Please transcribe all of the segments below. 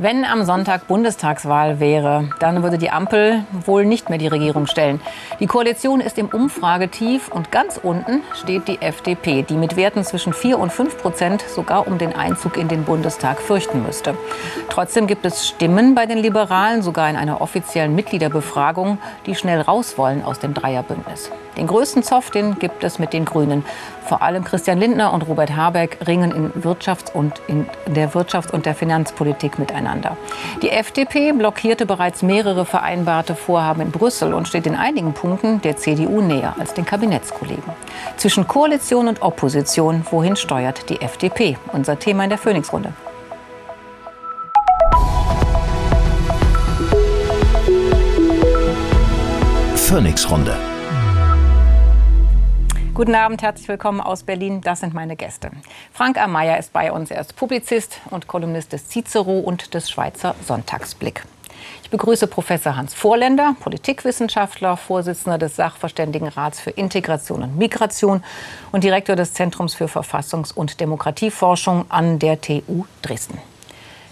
Wenn am Sonntag Bundestagswahl wäre, dann würde die Ampel wohl nicht mehr die Regierung stellen. Die Koalition ist im Umfragetief und ganz unten steht die FDP, die mit Werten zwischen 4 und 5 Prozent sogar um den Einzug in den Bundestag fürchten müsste. Trotzdem gibt es Stimmen bei den Liberalen, sogar in einer offiziellen Mitgliederbefragung, die schnell raus wollen aus dem Dreierbündnis. Den größten Zoff, den gibt es mit den Grünen. Vor allem Christian Lindner und Robert Habeck ringen in, Wirtschafts- und in der Wirtschafts- und der Finanzpolitik miteinander. Die FDP blockierte bereits mehrere vereinbarte Vorhaben in Brüssel und steht in einigen Punkten der CDU näher als den Kabinettskollegen. Zwischen Koalition und Opposition, wohin steuert die FDP? Unser Thema in der Phoenix-Runde. Phoenix-Runde. Guten Abend, herzlich willkommen aus Berlin. Das sind meine Gäste. Frank Ameyer ist bei uns. Er ist Publizist und Kolumnist des Cicero und des Schweizer Sonntagsblick. Ich begrüße Professor Hans Vorländer, Politikwissenschaftler, Vorsitzender des Sachverständigenrats für Integration und Migration und Direktor des Zentrums für Verfassungs- und Demokratieforschung an der TU Dresden.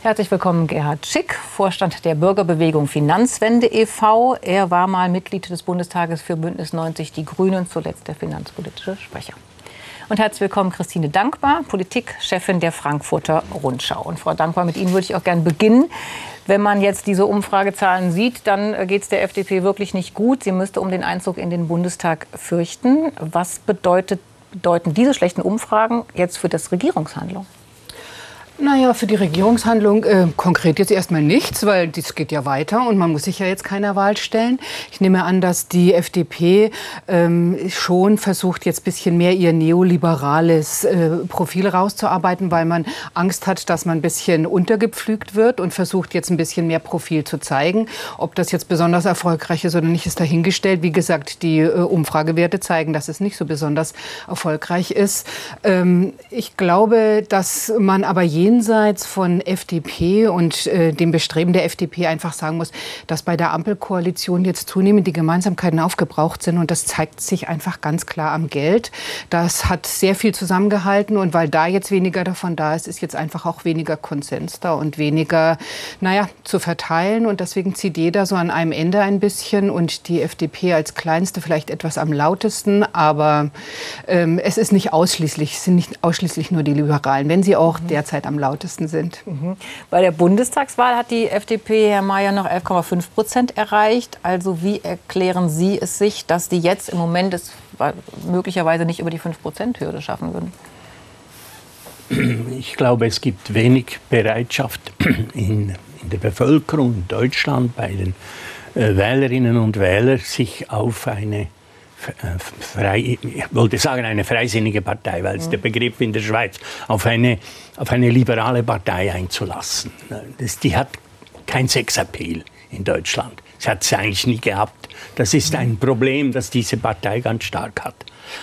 Herzlich willkommen, Gerhard Schick, Vorstand der Bürgerbewegung Finanzwende e.V. Er war mal Mitglied des Bundestages für Bündnis 90 Die Grünen, zuletzt der finanzpolitische Sprecher. Und herzlich willkommen, Christine Dankbar, Politikchefin der Frankfurter Rundschau. Und Frau Dankbar, mit Ihnen würde ich auch gerne beginnen. Wenn man jetzt diese Umfragezahlen sieht, dann geht es der FDP wirklich nicht gut. Sie müsste um den Einzug in den Bundestag fürchten. Was bedeutet, bedeuten diese schlechten Umfragen jetzt für das Regierungshandeln? Naja, für die Regierungshandlung äh, konkret jetzt erstmal nichts, weil das geht ja weiter und man muss sich ja jetzt keiner Wahl stellen. Ich nehme an, dass die FDP ähm, schon versucht, jetzt ein bisschen mehr ihr neoliberales äh, Profil rauszuarbeiten, weil man Angst hat, dass man ein bisschen untergepflügt wird und versucht jetzt ein bisschen mehr Profil zu zeigen. Ob das jetzt besonders erfolgreich ist oder nicht, ist dahingestellt. Wie gesagt, die äh, Umfragewerte zeigen, dass es nicht so besonders erfolgreich ist. Ähm, ich glaube, dass man aber je jenseits von FDP und äh, dem Bestreben der FDP einfach sagen muss, dass bei der Ampelkoalition jetzt zunehmend die Gemeinsamkeiten aufgebraucht sind. Und das zeigt sich einfach ganz klar am Geld. Das hat sehr viel zusammengehalten. Und weil da jetzt weniger davon da ist, ist jetzt einfach auch weniger Konsens da und weniger, naja, zu verteilen. Und deswegen zieht jeder so an einem Ende ein bisschen und die FDP als kleinste vielleicht etwas am lautesten. Aber ähm, es ist nicht ausschließlich, es sind nicht ausschließlich nur die Liberalen, wenn sie auch mhm. derzeit am am lautesten sind. Mhm. Bei der Bundestagswahl hat die FDP, Herr Mayer, noch 11,5 Prozent erreicht. Also wie erklären Sie es sich, dass die jetzt im Moment es möglicherweise nicht über die 5-Prozent-Hürde schaffen würden? Ich glaube, es gibt wenig Bereitschaft in, in der Bevölkerung in Deutschland, bei den äh, Wählerinnen und Wählern, sich auf eine äh, frei, ich wollte sagen eine freisinnige Partei, weil es der Begriff in der Schweiz, auf eine, auf eine liberale Partei einzulassen. Das, die hat kein Sexappeal in Deutschland. Sie hat es eigentlich nie gehabt. Das ist ein Problem, das diese Partei ganz stark hat.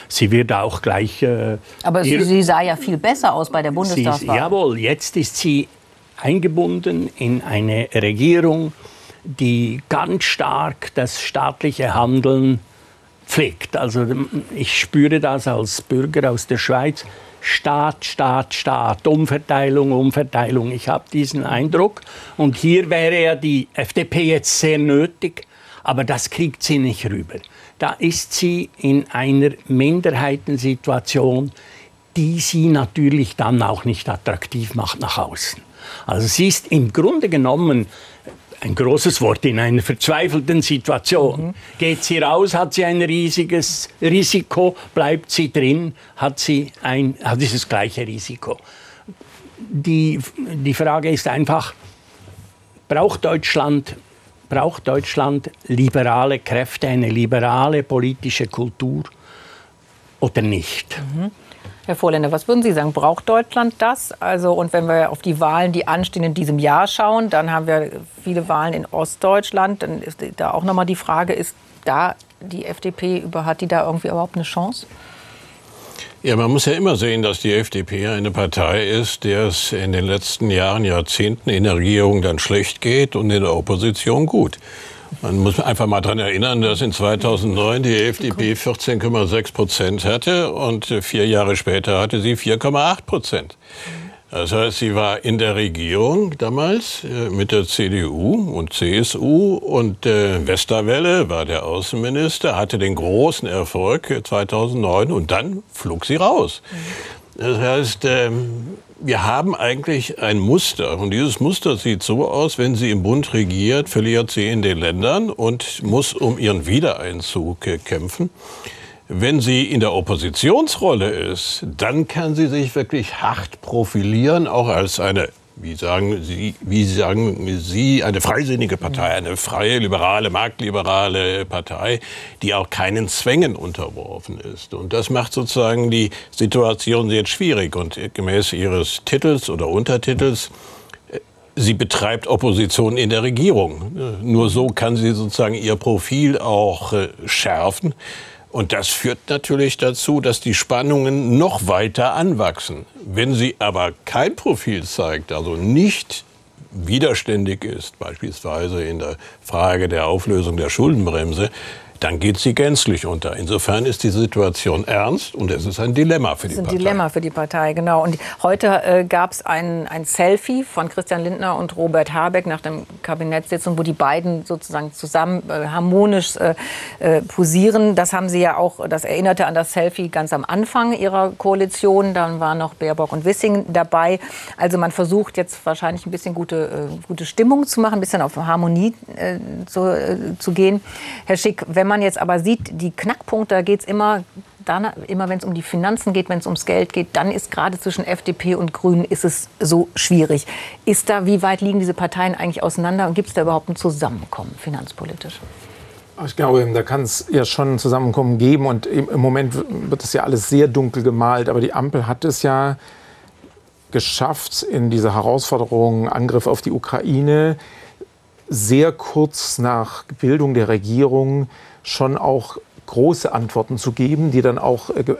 Sie wird auch gleich. Äh, Aber sie, sie, sah ja viel besser aus bei der Bundestagswahl. jawohl, jetzt ist sie eingebunden in eine Regierung, die ganz stark das staatliche Handeln pflegt. Also ich spüre das als Bürger aus der Schweiz. Staat, Staat, Staat, Umverteilung, Umverteilung. Ich habe diesen Eindruck. Und hier wäre ja die FDP jetzt sehr nötig, aber das kriegt sie nicht rüber. Da ist sie in einer Minderheitensituation, die sie natürlich dann auch nicht attraktiv macht nach außen. Also sie ist im Grunde genommen ein großes Wort, in einer verzweifelten Situation. Mhm. Geht sie raus, hat sie ein riesiges Risiko, bleibt sie drin, hat sie ein, hat dieses gleiche Risiko. Die, die Frage ist einfach, braucht Deutschland, braucht Deutschland liberale Kräfte, eine liberale politische Kultur oder nicht? Mhm. Herr Vorländer, was würden Sie sagen? Braucht Deutschland das? Also, und wenn wir auf die Wahlen, die anstehen in diesem Jahr schauen, dann haben wir viele Wahlen in Ostdeutschland. Dann ist da auch nochmal die Frage, ist da die FDP, hat die da irgendwie überhaupt eine Chance? Ja, man muss ja immer sehen, dass die FDP eine Partei ist, der es in den letzten Jahren, Jahrzehnten in der Regierung dann schlecht geht und in der Opposition gut. Man muss einfach mal daran erinnern, dass in 2009 die FDP 14,6 Prozent hatte und vier Jahre später hatte sie 4,8 Prozent. Das heißt, sie war in der Regierung damals äh, mit der CDU und CSU und äh, Westerwelle war der Außenminister, hatte den großen Erfolg 2009 und dann flog sie raus. Das heißt, ähm, wir haben eigentlich ein Muster und dieses Muster sieht so aus, wenn sie im Bund regiert, verliert sie in den Ländern und muss um ihren Wiedereinzug äh, kämpfen. Wenn sie in der Oppositionsrolle ist, dann kann sie sich wirklich hart profilieren, auch als eine wie sagen Sie, wie sagen Sie, eine freisinnige Partei, eine freie, liberale, marktliberale Partei, die auch keinen Zwängen unterworfen ist. Und das macht sozusagen die Situation sehr schwierig. Und gemäß Ihres Titels oder Untertitels, äh, sie betreibt Opposition in der Regierung. Nur so kann sie sozusagen ihr Profil auch äh, schärfen. Und das führt natürlich dazu, dass die Spannungen noch weiter anwachsen. Wenn sie aber kein Profil zeigt, also nicht widerständig ist, beispielsweise in der Frage der Auflösung der Schuldenbremse, dann geht sie gänzlich unter. Insofern ist die Situation ernst und es ist ein Dilemma für die Partei. Das ist ein Dilemma für die Partei, genau. Und heute äh, gab es ein, ein Selfie von Christian Lindner und Robert Habeck nach der Kabinettssitzung, wo die beiden sozusagen zusammen äh, harmonisch äh, äh, posieren. Das haben sie ja auch, das erinnerte an das Selfie ganz am Anfang ihrer Koalition. Dann waren noch Baerbock und Wissing dabei. Also man versucht jetzt wahrscheinlich ein bisschen gute, äh, gute Stimmung zu machen, ein bisschen auf Harmonie äh, zu, zu gehen. Herr Schick, wenn man man jetzt aber sieht, die Knackpunkte, da geht es immer, immer wenn es um die Finanzen geht, wenn es ums Geld geht, dann ist gerade zwischen FDP und Grünen ist es so schwierig. Ist da, wie weit liegen diese Parteien eigentlich auseinander und gibt es da überhaupt ein Zusammenkommen finanzpolitisch? Ich glaube, da kann es ja schon ein Zusammenkommen geben und im Moment wird es ja alles sehr dunkel gemalt, aber die Ampel hat es ja geschafft, in dieser Herausforderung Angriff auf die Ukraine sehr kurz nach Bildung der Regierung schon auch große Antworten zu geben, die dann auch äh, äh,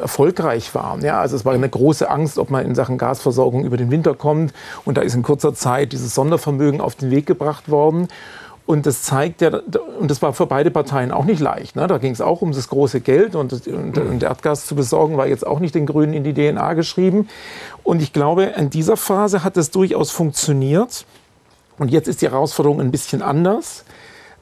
erfolgreich waren. Ja, also es war eine große Angst, ob man in Sachen Gasversorgung über den Winter kommt. Und da ist in kurzer Zeit dieses Sondervermögen auf den Weg gebracht worden. Und das zeigt ja, und das war für beide Parteien auch nicht leicht. Ne? Da ging es auch um das große Geld und, das, und Erdgas zu besorgen, war jetzt auch nicht den Grünen in die DNA geschrieben. Und ich glaube, in dieser Phase hat es durchaus funktioniert. Und jetzt ist die Herausforderung ein bisschen anders.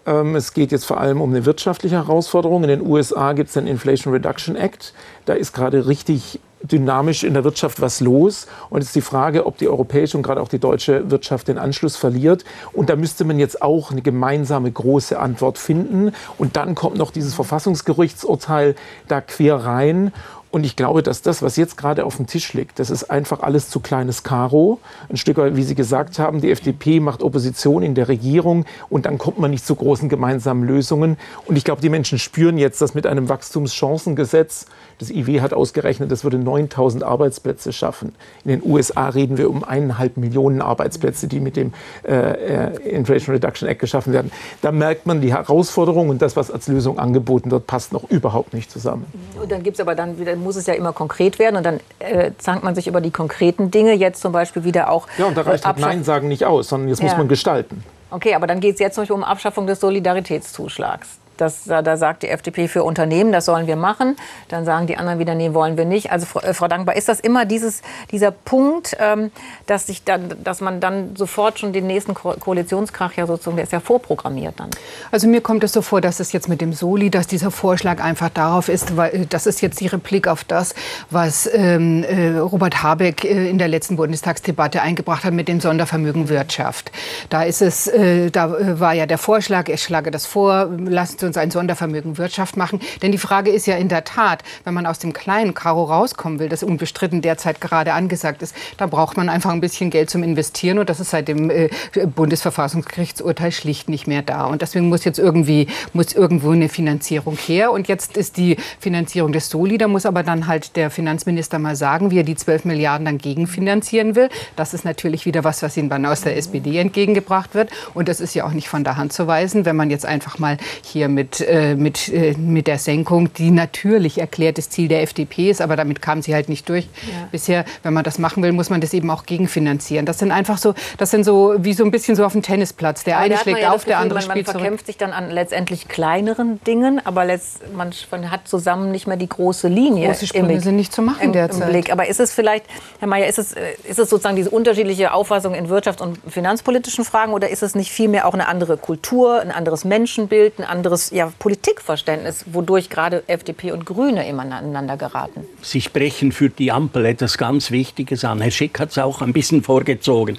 Ähm, es geht jetzt vor allem um eine wirtschaftliche Herausforderung. In den USA gibt es den Inflation Reduction Act. Da ist gerade richtig dynamisch in der Wirtschaft was los. Und es ist die Frage, ob die europäische und gerade auch die deutsche Wirtschaft den Anschluss verliert. Und da müsste man jetzt auch eine gemeinsame große Antwort finden. Und dann kommt noch dieses Verfassungsgerichtsurteil da quer rein. Und ich glaube, dass das, was jetzt gerade auf dem Tisch liegt, das ist einfach alles zu kleines Karo. Ein Stück weit, wie Sie gesagt haben, die FDP macht Opposition in der Regierung und dann kommt man nicht zu großen gemeinsamen Lösungen. Und ich glaube, die Menschen spüren jetzt, dass mit einem Wachstumschancengesetz das IW hat ausgerechnet, das würde 9000 Arbeitsplätze schaffen. In den USA reden wir um eineinhalb Millionen Arbeitsplätze, die mit dem äh, äh, Inflation Reduction Act geschaffen werden. Da merkt man die Herausforderung und das, was als Lösung angeboten wird, passt noch überhaupt nicht zusammen. Und dann gibt es aber dann wieder, muss es ja immer konkret werden und dann äh, zankt man sich über die konkreten Dinge. Jetzt zum Beispiel wieder auch. Ja, und da reicht halt Nein sagen nicht aus, sondern jetzt ja. muss man gestalten. Okay, aber dann geht es jetzt zum Beispiel um Abschaffung des Solidaritätszuschlags. Das, da, da, sagt die FDP für Unternehmen, das sollen wir machen. Dann sagen die anderen wieder, nee, wollen wir nicht. Also Frau, äh, Frau Dankbar, ist das immer dieses, dieser Punkt, ähm, dass, sich dann, dass man dann sofort schon den nächsten Ko Koalitionskrach ja sozusagen, der ist ja vorprogrammiert dann? Also mir kommt es so vor, dass es jetzt mit dem Soli, dass dieser Vorschlag einfach darauf ist, weil äh, das ist jetzt die Replik auf das, was ähm, äh, Robert Habeck äh, in der letzten Bundestagsdebatte eingebracht hat mit dem Sondervermögen Wirtschaft. Da ist es, äh, da äh, war ja der Vorschlag, ich schlage das vor, lasst uns ein Sondervermögen Wirtschaft machen. Denn die Frage ist ja in der Tat, wenn man aus dem kleinen Karo rauskommen will, das unbestritten derzeit gerade angesagt ist, da braucht man einfach ein bisschen Geld zum Investieren und das ist seit dem äh, Bundesverfassungsgerichtsurteil schlicht nicht mehr da. Und deswegen muss jetzt irgendwie, muss irgendwo eine Finanzierung her. Und jetzt ist die Finanzierung des Soli, da muss aber dann halt der Finanzminister mal sagen, wie er die 12 Milliarden dann gegenfinanzieren will. Das ist natürlich wieder was, was ihm dann aus der SPD entgegengebracht wird. Und das ist ja auch nicht von der Hand zu weisen, wenn man jetzt einfach mal hier mit, äh, mit, äh, mit der Senkung, die natürlich erklärtes Ziel der FDP ist, aber damit kam sie halt nicht durch. Ja. Bisher, wenn man das machen will, muss man das eben auch gegenfinanzieren. Das sind einfach so, das sind so wie so ein bisschen so auf dem Tennisplatz. Der eine schlägt ja auf, der andere man, spielt Man verkämpft sich dann an letztendlich kleineren Dingen, aber letzt, man, man hat zusammen nicht mehr die große Linie. Große Sprünge im, sind nicht zu machen im, derzeit. Im Blick. Aber ist es vielleicht, Herr Mayer, ist es, äh, ist es sozusagen diese unterschiedliche Auffassung in Wirtschafts- und finanzpolitischen Fragen oder ist es nicht vielmehr auch eine andere Kultur, ein anderes Menschenbild, ein anderes ja, Politikverständnis, wodurch gerade FDP und Grüne immer aneinander geraten? Sie sprechen für die Ampel etwas ganz Wichtiges an. Herr Schick hat es auch ein bisschen vorgezogen.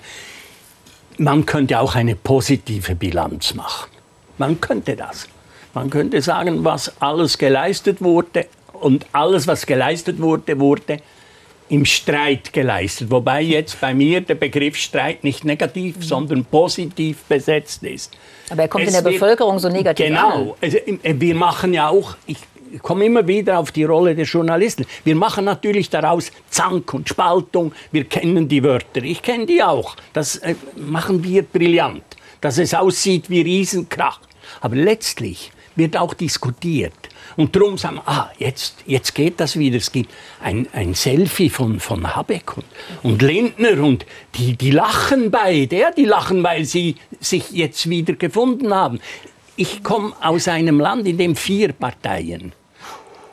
Man könnte auch eine positive Bilanz machen. Man könnte das. Man könnte sagen, was alles geleistet wurde und alles, was geleistet wurde, wurde im Streit geleistet. Wobei jetzt bei mir der Begriff Streit nicht negativ, mhm. sondern positiv besetzt ist. Aber er kommt es in der Bevölkerung so negativ genau, an. Genau. Wir machen ja auch, ich komme immer wieder auf die Rolle der Journalisten. Wir machen natürlich daraus Zank und Spaltung. Wir kennen die Wörter. Ich kenne die auch. Das äh, machen wir brillant. Dass es aussieht wie Riesenkrach. Aber letztlich wird auch diskutiert. Und darum sagen wir, ah, jetzt, jetzt geht das wieder. Es gibt ein, ein Selfie von, von Habeck und, und Lindner und die, die lachen beide. Ja, die lachen, weil sie sich jetzt wieder gefunden haben. Ich komme aus einem Land, in dem vier Parteien,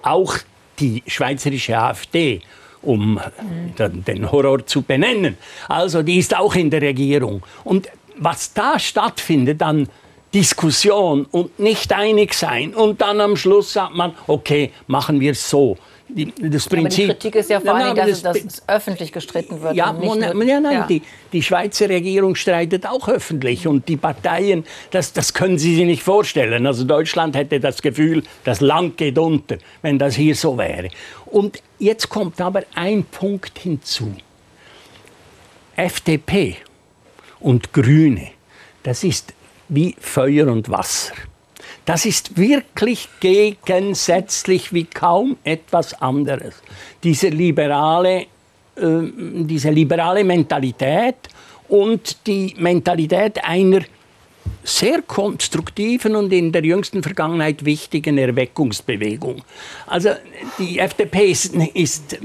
auch die schweizerische AfD, um den Horror zu benennen. Also die ist auch in der Regierung. Und was da stattfindet an Diskussion und nicht einig sein. Und dann am Schluss sagt man, okay, machen wir es so. Die, das Prinzip, aber die Kritik ist ja vor allem, dass, das, dass öffentlich gestritten wird. Ja, nur, ja nein, ja. Die, die Schweizer Regierung streitet auch öffentlich und die Parteien, das, das können Sie sich nicht vorstellen. Also Deutschland hätte das Gefühl, das Land geht unter, wenn das hier so wäre. Und jetzt kommt aber ein Punkt hinzu. FDP und Grüne, das ist wie Feuer und Wasser. Das ist wirklich gegensätzlich wie kaum etwas anderes. Diese liberale, äh, diese liberale Mentalität und die Mentalität einer sehr konstruktiven und in der jüngsten Vergangenheit wichtigen Erweckungsbewegung. Also die FDP ist, ist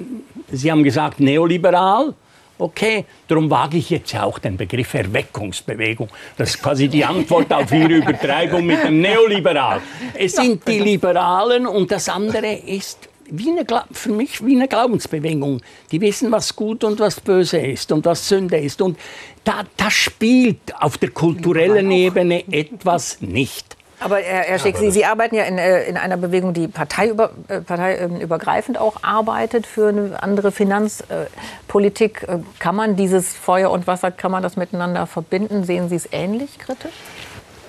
Sie haben gesagt, neoliberal. Okay, darum wage ich jetzt auch den Begriff Erweckungsbewegung. Das ist quasi die Antwort auf Ihre Übertreibung mit dem Neoliberal. Es sind die Liberalen und das andere ist wie eine, für mich wie eine Glaubensbewegung. Die wissen, was gut und was böse ist und was Sünde ist. Und da, da spielt auf der kulturellen Ebene etwas nicht. Aber Herr, Herr Schick, Sie, Sie arbeiten ja in, äh, in einer Bewegung, die parteiüber, äh, parteiübergreifend auch arbeitet für eine andere Finanzpolitik. Äh, kann man dieses Feuer und Wasser, kann man das miteinander verbinden? Sehen Sie es ähnlich kritisch?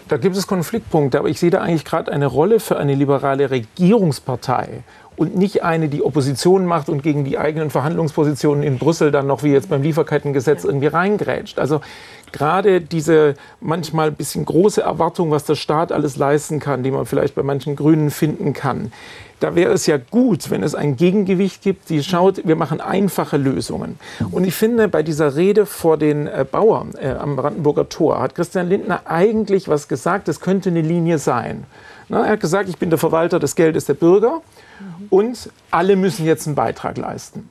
Da gibt es Konfliktpunkte, aber ich sehe da eigentlich gerade eine Rolle für eine liberale Regierungspartei und nicht eine, die Opposition macht und gegen die eigenen Verhandlungspositionen in Brüssel dann noch wie jetzt beim Lieferkettengesetz irgendwie reingrätscht. Also gerade diese manchmal ein bisschen große Erwartung, was der Staat alles leisten kann, die man vielleicht bei manchen Grünen finden kann. Da wäre es ja gut, wenn es ein Gegengewicht gibt, die schaut, wir machen einfache Lösungen. Und ich finde, bei dieser Rede vor den äh, Bauern äh, am Brandenburger Tor hat Christian Lindner eigentlich was gesagt, das könnte eine Linie sein. Na, er hat gesagt, ich bin der Verwalter des Geldes der Bürger und alle müssen jetzt einen Beitrag leisten.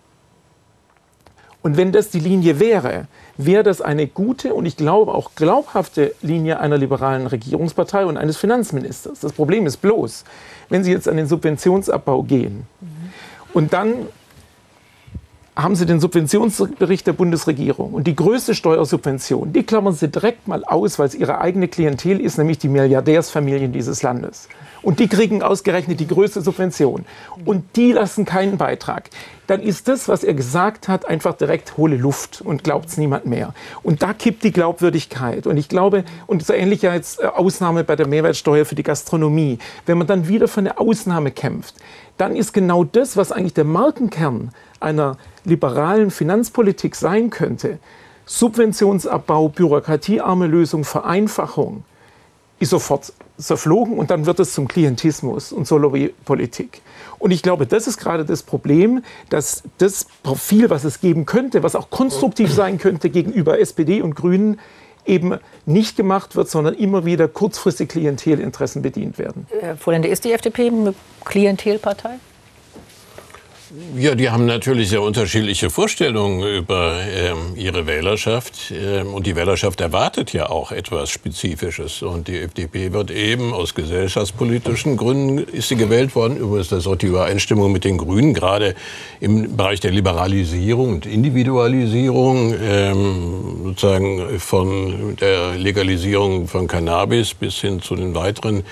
Und wenn das die Linie wäre, wäre das eine gute und ich glaube auch glaubhafte Linie einer liberalen Regierungspartei und eines Finanzministers. Das Problem ist bloß, wenn Sie jetzt an den Subventionsabbau gehen und dann haben Sie den Subventionsbericht der Bundesregierung und die größte Steuersubvention, die klammern Sie direkt mal aus, weil es Ihre eigene Klientel ist, nämlich die Milliardärsfamilien dieses Landes. Und die kriegen ausgerechnet die größte Subvention. Und die lassen keinen Beitrag. Dann ist das, was er gesagt hat, einfach direkt hohle Luft und glaubt es niemand mehr. Und da kippt die Glaubwürdigkeit. Und ich glaube, und so ähnlich jetzt äh, Ausnahme bei der Mehrwertsteuer für die Gastronomie, wenn man dann wieder für eine Ausnahme kämpft, dann ist genau das, was eigentlich der Markenkern einer liberalen Finanzpolitik sein könnte, Subventionsabbau, bürokratiearme Lösung, Vereinfachung, ist sofort zerflogen und dann wird es zum Klientismus und zur Lobbypolitik. Und ich glaube, das ist gerade das Problem, dass das Profil, was es geben könnte, was auch konstruktiv sein könnte gegenüber SPD und Grünen, eben nicht gemacht wird, sondern immer wieder kurzfristig Klientelinteressen bedient werden. Herr Vorländer, ist die FDP eine Klientelpartei? Ja, die haben natürlich sehr unterschiedliche Vorstellungen über ähm, ihre Wählerschaft. Ähm, und die Wählerschaft erwartet ja auch etwas Spezifisches. Und die FDP wird eben aus gesellschaftspolitischen Gründen ist sie gewählt worden. Übrigens, das ist auch die Übereinstimmung mit den Grünen, gerade im Bereich der Liberalisierung und Individualisierung, ähm, sozusagen von der Legalisierung von Cannabis bis hin zu den weiteren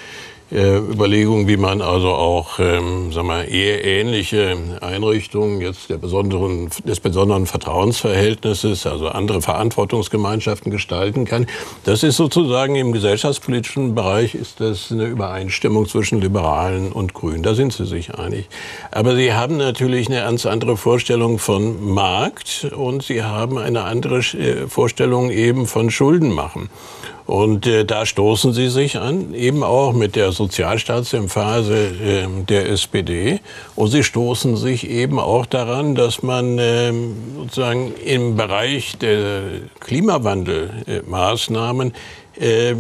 äh, Überlegungen, wie man also auch ähm, sagen wir, eheähnliche Einrichtungen jetzt der besonderen, des besonderen Vertrauensverhältnisses, also andere Verantwortungsgemeinschaften gestalten kann. Das ist sozusagen im gesellschaftspolitischen Bereich ist das eine Übereinstimmung zwischen Liberalen und Grünen. Da sind sie sich einig. Aber sie haben natürlich eine ganz andere Vorstellung von Markt und sie haben eine andere äh, Vorstellung eben von Schulden machen. Und äh, da stoßen sie sich an, eben auch mit der Sozialstaatsemphase äh, der SPD. Und sie stoßen sich eben auch daran, dass man äh, sozusagen im Bereich der Klimawandelmaßnahmen äh,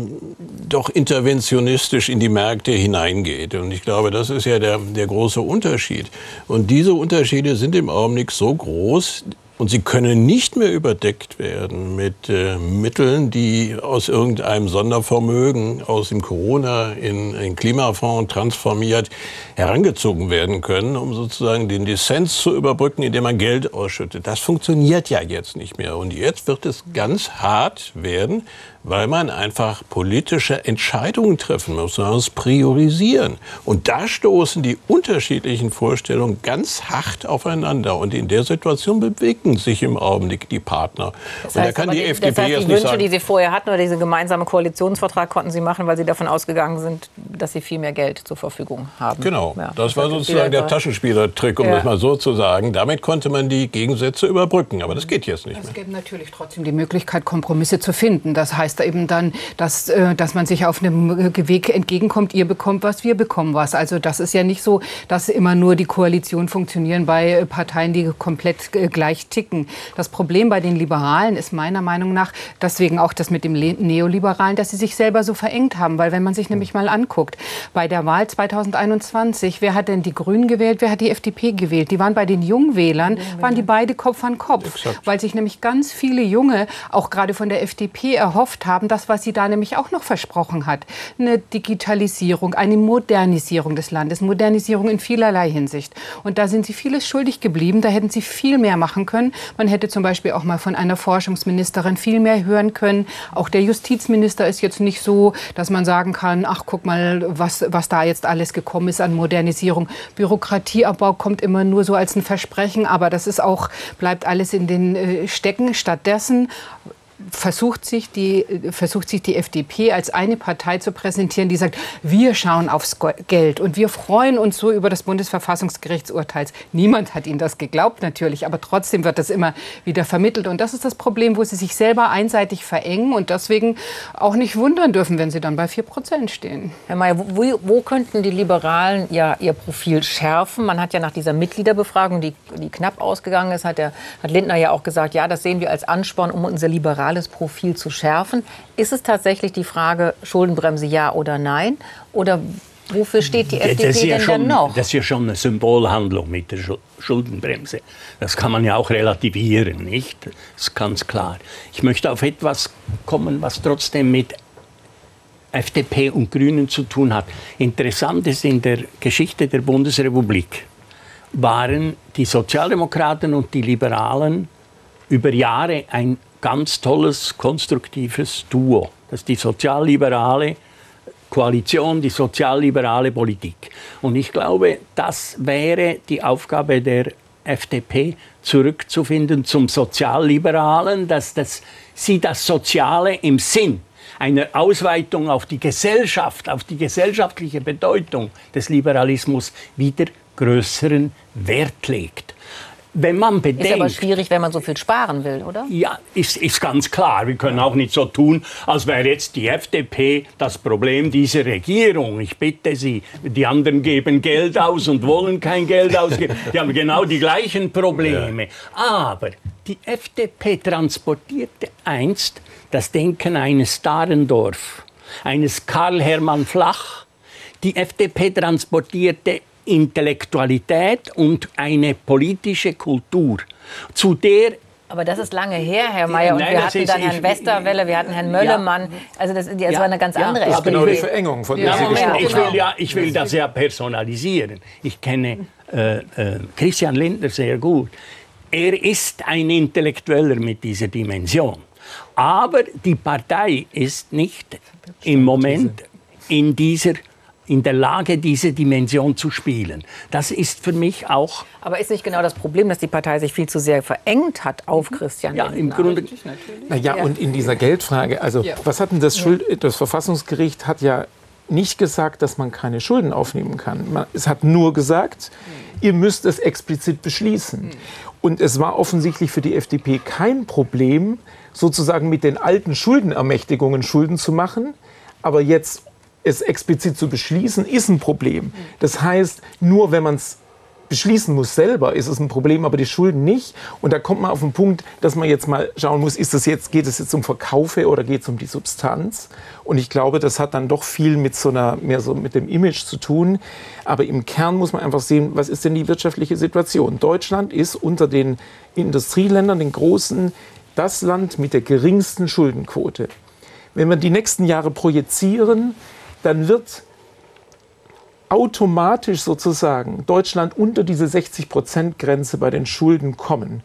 doch interventionistisch in die Märkte hineingeht. Und ich glaube, das ist ja der, der große Unterschied. Und diese Unterschiede sind im Augenblick so groß, und sie können nicht mehr überdeckt werden mit äh, Mitteln, die aus irgendeinem Sondervermögen, aus dem Corona in einen Klimafonds transformiert, herangezogen werden können, um sozusagen den Dissens zu überbrücken, indem man Geld ausschüttet. Das funktioniert ja jetzt nicht mehr. Und jetzt wird es ganz hart werden, weil man einfach politische Entscheidungen treffen muss, man muss priorisieren. Und da stoßen die unterschiedlichen Vorstellungen ganz hart aufeinander. Und in der Situation bewegen sich im Augenblick die Partner. Das heißt, und da kann die, die FDP das heißt, die Wünsche, sagen, die Sie vorher hatten, oder diesen gemeinsamen Koalitionsvertrag konnten Sie machen, weil Sie davon ausgegangen sind, dass Sie viel mehr Geld zur Verfügung haben. Genau, ja, das war sozusagen der Taschenspielertrick, um ja. das mal so zu sagen. Damit konnte man die Gegensätze überbrücken. Aber das geht jetzt nicht es mehr. Es gibt natürlich trotzdem die Möglichkeit, Kompromisse zu finden. Das heißt, heißt eben dann, dass, äh, dass man sich auf einem Weg entgegenkommt, ihr bekommt was, wir bekommen was. Also das ist ja nicht so, dass immer nur die Koalition funktionieren bei äh, Parteien, die komplett äh, gleich ticken. Das Problem bei den Liberalen ist meiner Meinung nach, deswegen auch das mit dem Neoliberalen, dass sie sich selber so verengt haben. Weil wenn man sich nämlich mal anguckt, bei der Wahl 2021, wer hat denn die Grünen gewählt, wer hat die FDP gewählt? Die waren bei den Jungwählern, waren die beide Kopf an Kopf. Exakt. Weil sich nämlich ganz viele Junge, auch gerade von der FDP, erhofft haben, das, was sie da nämlich auch noch versprochen hat. Eine Digitalisierung, eine Modernisierung des Landes, Modernisierung in vielerlei Hinsicht. Und da sind sie vieles schuldig geblieben. Da hätten sie viel mehr machen können. Man hätte zum Beispiel auch mal von einer Forschungsministerin viel mehr hören können. Auch der Justizminister ist jetzt nicht so, dass man sagen kann, ach, guck mal, was, was da jetzt alles gekommen ist an Modernisierung. Bürokratieabbau kommt immer nur so als ein Versprechen, aber das ist auch, bleibt alles in den äh, Stecken. Stattdessen versucht sich, die, versucht sich die FDP als eine Partei zu präsentieren, die sagt, wir schauen aufs Geld und wir freuen uns so über das Bundesverfassungsgerichtsurteil. Niemand hat ihnen das geglaubt natürlich, aber trotzdem wird das immer wieder vermittelt. Und das ist das Problem, wo sie sich selber einseitig verengen und deswegen auch nicht wundern dürfen, wenn sie dann bei 4 Prozent stehen. Herr Mayer, wo, wo, könnten die Liberalen ja ihr Profil schärfen? Man hat ja nach dieser Mitgliederbefragung, die, die knapp ausgegangen ist, hat, der, hat Lindner ja auch gesagt, ja, das sehen wir als Ansporn, um unser liberales liberales Profil zu schärfen. Ist es tatsächlich die Frage Schuldenbremse ja oder nein? Oder wofür steht die FDP das ja denn schon, noch? Das ist ja schon eine Symbolhandlung mit der Schuldenbremse. Das kann man ja auch relativieren, nicht? Das ist ganz klar. Ich möchte auf etwas kommen, was trotzdem mit FDP und Grünen zu tun hat. Interessant ist in der Geschichte der Bundesrepublik waren die Sozialdemokraten und die Liberalen über Jahre ein ganz tolles, konstruktives Duo. Das ist die sozialliberale Koalition, die sozialliberale Politik. Und ich glaube, das wäre die Aufgabe der FDP, zurückzufinden zum Sozialliberalen, dass das, sie das Soziale im Sinn einer Ausweitung auf die Gesellschaft, auf die gesellschaftliche Bedeutung des Liberalismus wieder größeren Wert legt wenn man bedenkt... Ist aber schwierig, wenn man so viel sparen will, oder? Ja, ist, ist ganz klar. Wir können auch nicht so tun, als wäre jetzt die FDP das Problem dieser Regierung. Ich bitte Sie, die anderen geben Geld aus und wollen kein Geld ausgeben. Die haben genau die gleichen Probleme. Aber die FDP transportierte einst das Denken eines Dahrendorf, eines Karl Hermann Flach. Die FDP transportierte Intellektualität und eine politische Kultur, zu der aber das ist lange her, Herr Mayer. Und Nein, wir hatten dann Herrn Westerwelle, wir hatten Herrn Möllemann. Also das, das ja, war eine ganz andere ja, Das ist genau die Verengung, von der ja, Sie gesprochen haben. Ich will, ja, ich will das ja personalisieren. Ich kenne äh, äh, Christian Lindner sehr gut. Er ist ein Intellektueller mit dieser Dimension. Aber die Partei ist nicht im Moment in dieser in der Lage, diese Dimension zu spielen. Das ist für mich auch. Aber ist nicht genau das Problem, dass die Partei sich viel zu sehr verengt hat auf Christian Ja, im Grunde. Naja, ja. und in dieser Geldfrage, also ja. was hat denn das Schuld, das Verfassungsgericht hat ja nicht gesagt, dass man keine Schulden aufnehmen kann. Man, es hat nur gesagt, ihr müsst es explizit beschließen. Und es war offensichtlich für die FDP kein Problem, sozusagen mit den alten Schuldenermächtigungen Schulden zu machen, aber jetzt es explizit zu beschließen, ist ein Problem. Das heißt, nur wenn man es beschließen muss selber, ist es ein Problem, aber die Schulden nicht. Und da kommt man auf den Punkt, dass man jetzt mal schauen muss, ist das jetzt, geht es jetzt um Verkaufe oder geht es um die Substanz? Und ich glaube, das hat dann doch viel mit so einer, mehr so mit dem Image zu tun. Aber im Kern muss man einfach sehen, was ist denn die wirtschaftliche Situation? Deutschland ist unter den Industrieländern, den großen, das Land mit der geringsten Schuldenquote. Wenn wir die nächsten Jahre projizieren, dann wird automatisch sozusagen Deutschland unter diese 60-Prozent-Grenze bei den Schulden kommen.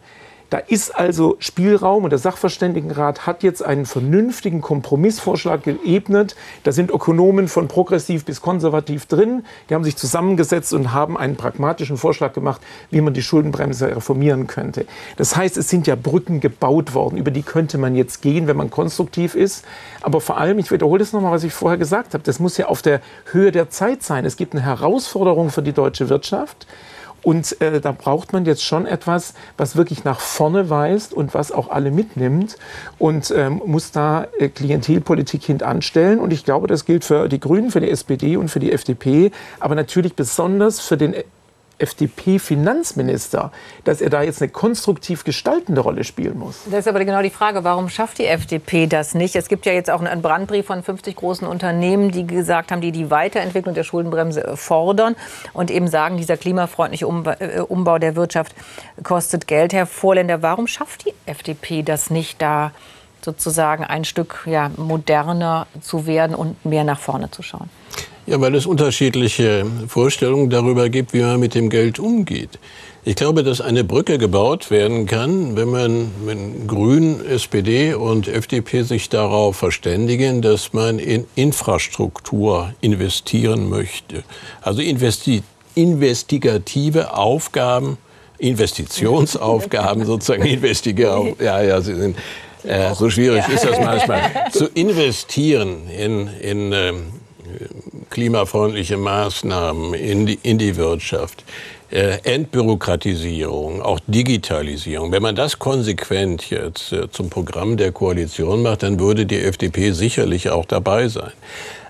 Da ist also Spielraum und der Sachverständigenrat hat jetzt einen vernünftigen Kompromissvorschlag geebnet. Da sind Ökonomen von progressiv bis konservativ drin. Die haben sich zusammengesetzt und haben einen pragmatischen Vorschlag gemacht, wie man die Schuldenbremse reformieren könnte. Das heißt, es sind ja Brücken gebaut worden, über die könnte man jetzt gehen, wenn man konstruktiv ist. Aber vor allem, ich wiederhole das nochmal, was ich vorher gesagt habe, das muss ja auf der Höhe der Zeit sein. Es gibt eine Herausforderung für die deutsche Wirtschaft. Und äh, da braucht man jetzt schon etwas, was wirklich nach vorne weist und was auch alle mitnimmt und ähm, muss da äh, Klientelpolitik hintanstellen. Und ich glaube, das gilt für die Grünen, für die SPD und für die FDP, aber natürlich besonders für den FDP-Finanzminister, dass er da jetzt eine konstruktiv gestaltende Rolle spielen muss. Das ist aber genau die Frage, warum schafft die FDP das nicht? Es gibt ja jetzt auch einen Brandbrief von 50 großen Unternehmen, die gesagt haben, die die Weiterentwicklung der Schuldenbremse fordern und eben sagen, dieser klimafreundliche äh, Umbau der Wirtschaft kostet Geld. Herr Vorländer, warum schafft die FDP das nicht, da sozusagen ein Stück ja, moderner zu werden und mehr nach vorne zu schauen? Ja, weil es unterschiedliche Vorstellungen darüber gibt, wie man mit dem Geld umgeht. Ich glaube, dass eine Brücke gebaut werden kann, wenn man wenn Grün, SPD und FDP sich darauf verständigen, dass man in Infrastruktur investieren möchte. Also investi investigative Aufgaben, Investitionsaufgaben sozusagen, investigative, ja, ja, sie sind, äh, so schwierig ja. ist das manchmal, zu investieren in, in ähm, klimafreundliche Maßnahmen in die, in die Wirtschaft, äh, Entbürokratisierung, auch Digitalisierung. Wenn man das konsequent jetzt äh, zum Programm der Koalition macht, dann würde die FDP sicherlich auch dabei sein.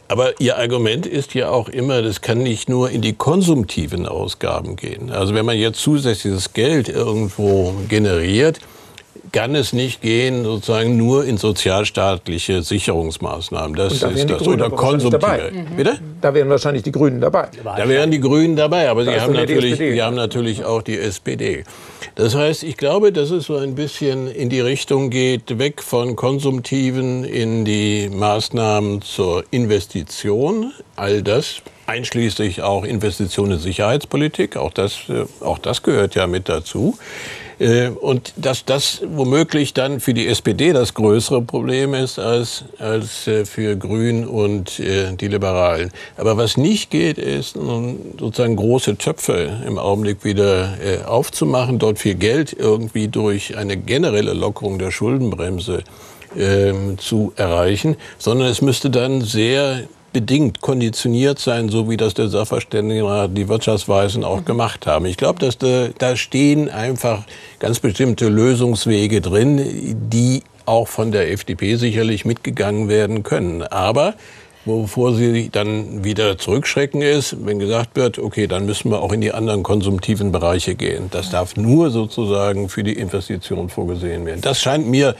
Aber Ihr Argument ist ja auch immer, das kann nicht nur in die konsumtiven Ausgaben gehen. Also wenn man jetzt zusätzliches Geld irgendwo generiert, kann es nicht gehen, sozusagen nur in sozialstaatliche Sicherungsmaßnahmen. Das da ist das. Oder konsumtive. Mhm. Bitte? Da wären wahrscheinlich die Grünen dabei. Da wären die Grünen dabei, aber sie haben, natürlich, sie haben natürlich auch die SPD. Das heißt, ich glaube, dass es so ein bisschen in die Richtung geht, weg von konsumtiven in die Maßnahmen zur Investition. All das einschließlich auch Investitionen in Sicherheitspolitik. Auch das, äh, auch das gehört ja mit dazu. Äh, und dass das womöglich dann für die SPD das größere Problem ist als, als äh, für Grün und äh, die Liberalen. Aber was nicht geht, ist sozusagen große Töpfe im Augenblick wieder aufzumachen, dort viel Geld irgendwie durch eine generelle Lockerung der Schuldenbremse ähm, zu erreichen, sondern es müsste dann sehr bedingt konditioniert sein, so wie das der Sachverständigenrat, die Wirtschaftsweisen auch gemacht haben. Ich glaube, dass da, da stehen einfach ganz bestimmte Lösungswege drin, die auch von der FDP sicherlich mitgegangen werden können. Aber wovor sie dann wieder zurückschrecken ist, wenn gesagt wird, okay, dann müssen wir auch in die anderen konsumtiven Bereiche gehen. Das darf nur sozusagen für die Investition vorgesehen werden. Das scheint mir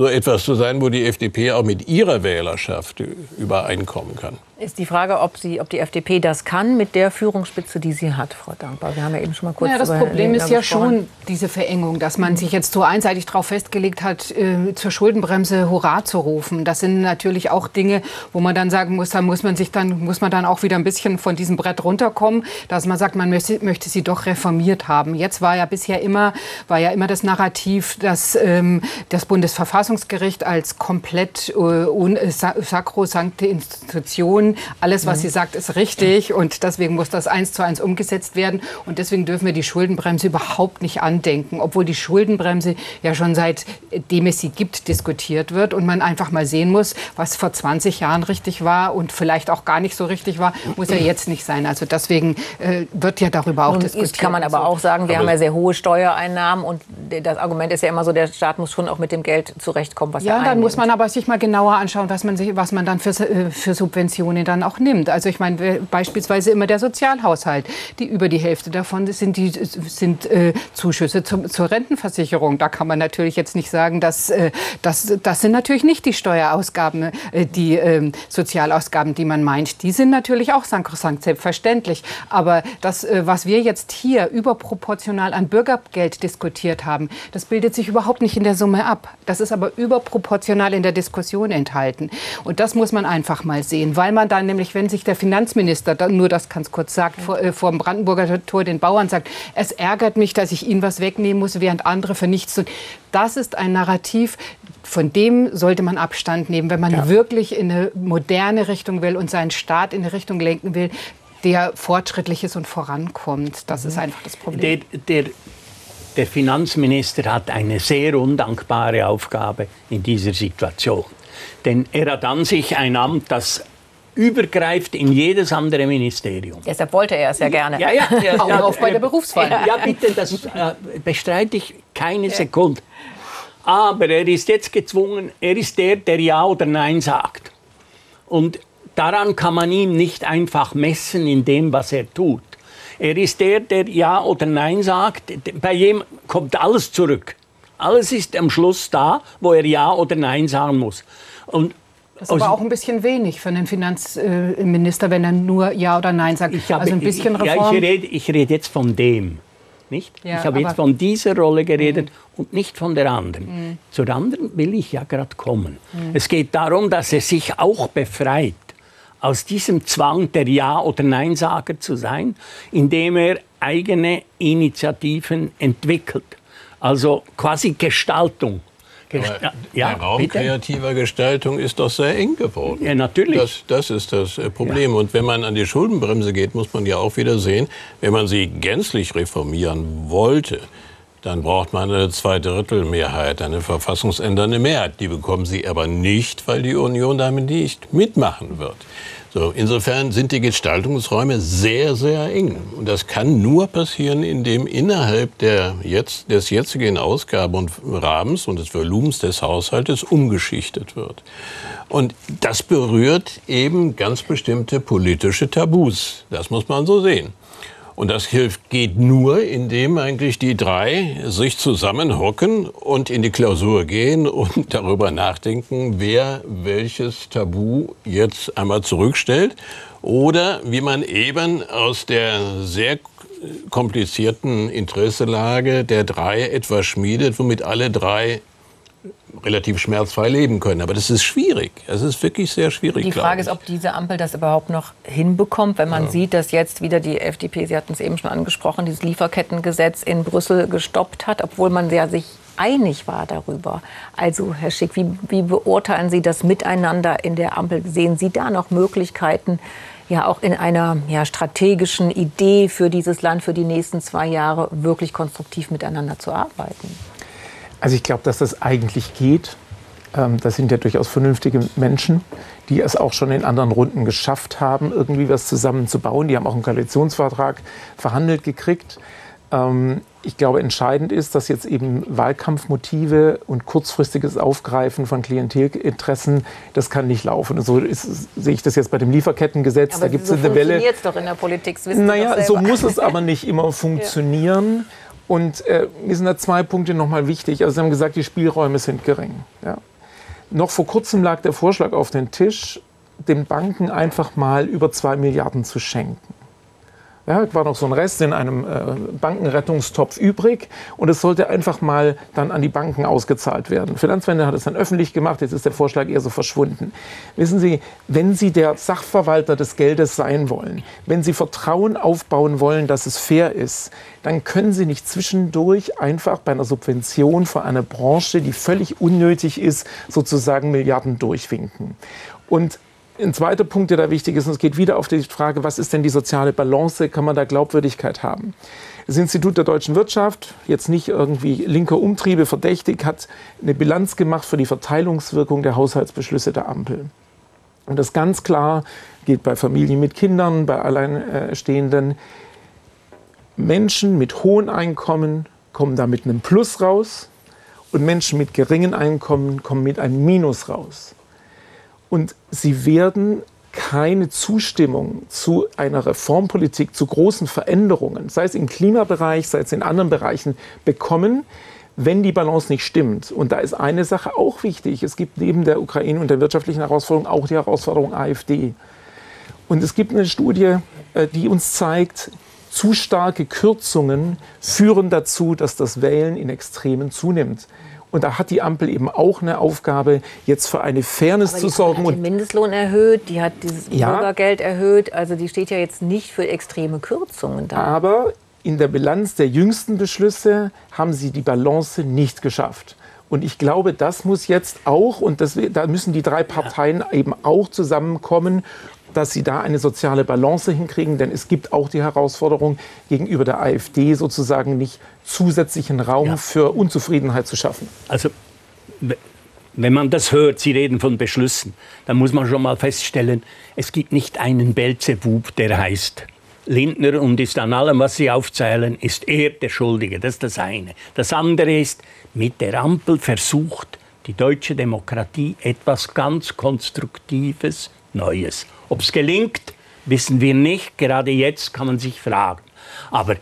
so etwas zu sein, wo die FDP auch mit ihrer Wählerschaft übereinkommen kann. Ist die Frage, ob, sie, ob die FDP das kann mit der Führungsspitze, die sie hat, Frau Dankbar. Wir haben ja eben schon mal kurz ja, Das Problem ist ja schon diese Verengung, dass man sich jetzt so einseitig darauf festgelegt hat, äh, zur Schuldenbremse Hurra zu rufen. Das sind natürlich auch Dinge, wo man dann sagen muss, da muss man sich dann muss man dann auch wieder ein bisschen von diesem Brett runterkommen, dass man sagt, man möchte, möchte sie doch reformiert haben. Jetzt war ja bisher immer war ja immer das Narrativ, dass ähm, das Bundesverfassungsgericht als komplett äh, äh, sakrosankte Institution alles, was sie sagt, ist richtig und deswegen muss das eins zu eins umgesetzt werden. Und deswegen dürfen wir die Schuldenbremse überhaupt nicht andenken, obwohl die Schuldenbremse ja schon seitdem es sie gibt, diskutiert wird und man einfach mal sehen muss, was vor 20 Jahren richtig war und vielleicht auch gar nicht so richtig war, muss ja jetzt nicht sein. Also deswegen äh, wird ja darüber auch Nun diskutiert. kann man aber auch sagen, wir aber haben ja sehr hohe Steuereinnahmen und das Argument ist ja immer so, der Staat muss schon auch mit dem Geld zurechtkommen, was ja, er Ja, dann muss man aber sich mal genauer anschauen, was man, sich, was man dann für, äh, für Subventionen Dinge dann auch nimmt. Also ich meine beispielsweise immer der Sozialhaushalt. Die über die Hälfte davon sind die sind äh, Zuschüsse zum, zur Rentenversicherung. Da kann man natürlich jetzt nicht sagen, dass äh, das das sind natürlich nicht die Steuerausgaben, äh, die ähm, Sozialausgaben, die man meint. Die sind natürlich auch sankrosankt selbstverständlich. Aber das, äh, was wir jetzt hier überproportional an Bürgergeld diskutiert haben, das bildet sich überhaupt nicht in der Summe ab. Das ist aber überproportional in der Diskussion enthalten. Und das muss man einfach mal sehen, weil man dann nämlich, wenn sich der Finanzminister, dann nur das ganz kurz sagt, vor, äh, vor dem Brandenburger Tor den Bauern sagt, es ärgert mich, dass ich ihnen was wegnehmen muss, während andere für nichts tun. Das ist ein Narrativ, von dem sollte man Abstand nehmen, wenn man ja. wirklich in eine moderne Richtung will und seinen Staat in eine Richtung lenken will, der fortschrittlich ist und vorankommt. Das ist mhm. einfach das Problem. Der, der, der Finanzminister hat eine sehr undankbare Aufgabe in dieser Situation. Denn er hat an sich ein Amt, das übergreift in jedes andere Ministerium. Deshalb wollte er es ja gerne. Ja, ja, ja, auch, ja, auch bei der Berufswahl. Ja, bitte, das äh, bestreite ich keine Sekunde. Aber er ist jetzt gezwungen, er ist der, der Ja oder Nein sagt. Und daran kann man ihm nicht einfach messen in dem, was er tut. Er ist der, der Ja oder Nein sagt. Bei ihm kommt alles zurück. Alles ist am Schluss da, wo er Ja oder Nein sagen muss. Und das ist aber auch ein bisschen wenig für einen Finanzminister, wenn er nur Ja oder Nein sagt. Ich habe, also ein bisschen Reform. Ja, ich rede, ich rede jetzt von dem. Nicht? Ja, ich habe jetzt von dieser Rolle geredet mhm. und nicht von der anderen. Mhm. Zur anderen will ich ja gerade kommen. Mhm. Es geht darum, dass er sich auch befreit aus diesem Zwang, der Ja- oder Nein-Sager zu sein, indem er eigene Initiativen entwickelt. Also quasi Gestaltung. Aber ja, der Raum bitte? kreativer Gestaltung ist doch sehr eng geworden. Ja, natürlich. Das, das ist das äh, Problem. Ja. Und wenn man an die Schuldenbremse geht, muss man ja auch wieder sehen, wenn man sie gänzlich reformieren wollte, dann braucht man eine Zweidrittelmehrheit, eine verfassungsändernde Mehrheit. Die bekommen sie aber nicht, weil die Union damit nicht mitmachen wird. So, insofern sind die Gestaltungsräume sehr, sehr eng. Und das kann nur passieren, indem innerhalb der jetzt, des jetzigen Ausgaben- und Rahmens und des Volumens des Haushaltes umgeschichtet wird. Und das berührt eben ganz bestimmte politische Tabus. Das muss man so sehen. Und das hilft, geht nur, indem eigentlich die drei sich zusammenhocken und in die Klausur gehen und darüber nachdenken, wer welches Tabu jetzt einmal zurückstellt oder wie man eben aus der sehr komplizierten Interesselage der drei etwas schmiedet, womit alle drei relativ schmerzfrei leben können. Aber das ist schwierig. Es ist wirklich sehr schwierig. Die Frage ist, ob diese Ampel das überhaupt noch hinbekommt, wenn man ja. sieht, dass jetzt wieder die FDP, Sie hatten es eben schon angesprochen, dieses Lieferkettengesetz in Brüssel gestoppt hat, obwohl man ja sich einig war darüber. Also, Herr Schick, wie, wie beurteilen Sie das Miteinander in der Ampel? Sehen Sie da noch Möglichkeiten, ja auch in einer ja, strategischen Idee für dieses Land für die nächsten zwei Jahre wirklich konstruktiv miteinander zu arbeiten? Also ich glaube, dass das eigentlich geht. Ähm, das sind ja durchaus vernünftige Menschen, die es auch schon in anderen Runden geschafft haben, irgendwie was zusammenzubauen. Die haben auch einen Koalitionsvertrag verhandelt gekriegt. Ähm, ich glaube, entscheidend ist, dass jetzt eben Wahlkampfmotive und kurzfristiges Aufgreifen von Klientelinteressen, das kann nicht laufen. Und so ist, sehe ich das jetzt bei dem Lieferkettengesetz. Aber da gibt es so eine Welle. funktioniert es doch in der Politik. Das naja, so muss es aber nicht immer funktionieren. Ja. Und äh, mir sind da zwei Punkte nochmal wichtig. Also Sie haben gesagt, die Spielräume sind gering. Ja. Noch vor kurzem lag der Vorschlag auf den Tisch, den Banken einfach mal über zwei Milliarden zu schenken. Ja, war noch so ein Rest in einem äh, Bankenrettungstopf übrig und es sollte einfach mal dann an die Banken ausgezahlt werden. Finanzwende hat es dann öffentlich gemacht, jetzt ist der Vorschlag eher so verschwunden. Wissen Sie, wenn Sie der Sachverwalter des Geldes sein wollen, wenn Sie Vertrauen aufbauen wollen, dass es fair ist, dann können Sie nicht zwischendurch einfach bei einer Subvention für eine Branche, die völlig unnötig ist, sozusagen Milliarden durchwinken. Und ein zweiter Punkt, der da wichtig ist, und es geht wieder auf die Frage, was ist denn die soziale Balance, kann man da Glaubwürdigkeit haben? Das Institut der deutschen Wirtschaft, jetzt nicht irgendwie linke Umtriebe verdächtig, hat eine Bilanz gemacht für die Verteilungswirkung der Haushaltsbeschlüsse der Ampel. Und das ganz klar geht bei Familien mit Kindern, bei Alleinstehenden. Menschen mit hohen Einkommen kommen da mit einem Plus raus und Menschen mit geringen Einkommen kommen mit einem Minus raus. Und sie werden keine Zustimmung zu einer Reformpolitik, zu großen Veränderungen, sei es im Klimabereich, sei es in anderen Bereichen, bekommen, wenn die Balance nicht stimmt. Und da ist eine Sache auch wichtig. Es gibt neben der Ukraine und der wirtschaftlichen Herausforderung auch die Herausforderung AfD. Und es gibt eine Studie, äh, die uns zeigt, zu starke Kürzungen führen dazu, dass das Wählen in Extremen zunimmt. Und da hat die Ampel eben auch eine Aufgabe, jetzt für eine Fairness zu sorgen. Die hat den Mindestlohn erhöht, die hat dieses ja, Bürgergeld erhöht. Also die steht ja jetzt nicht für extreme Kürzungen da. Aber in der Bilanz der jüngsten Beschlüsse haben sie die Balance nicht geschafft. Und ich glaube, das muss jetzt auch, und das, da müssen die drei Parteien eben auch zusammenkommen dass sie da eine soziale Balance hinkriegen, denn es gibt auch die Herausforderung, gegenüber der AfD sozusagen nicht zusätzlichen Raum ja. für Unzufriedenheit zu schaffen. Also wenn man das hört, Sie reden von Beschlüssen, dann muss man schon mal feststellen, es gibt nicht einen Belzebub, der heißt Lindner und ist an allem, was Sie aufzählen, ist er der Schuldige. Das ist das eine. Das andere ist, mit der Ampel versucht die deutsche Demokratie etwas ganz Konstruktives, Neues. Ob es gelingt, wissen wir nicht. Gerade jetzt kann man sich fragen. Aber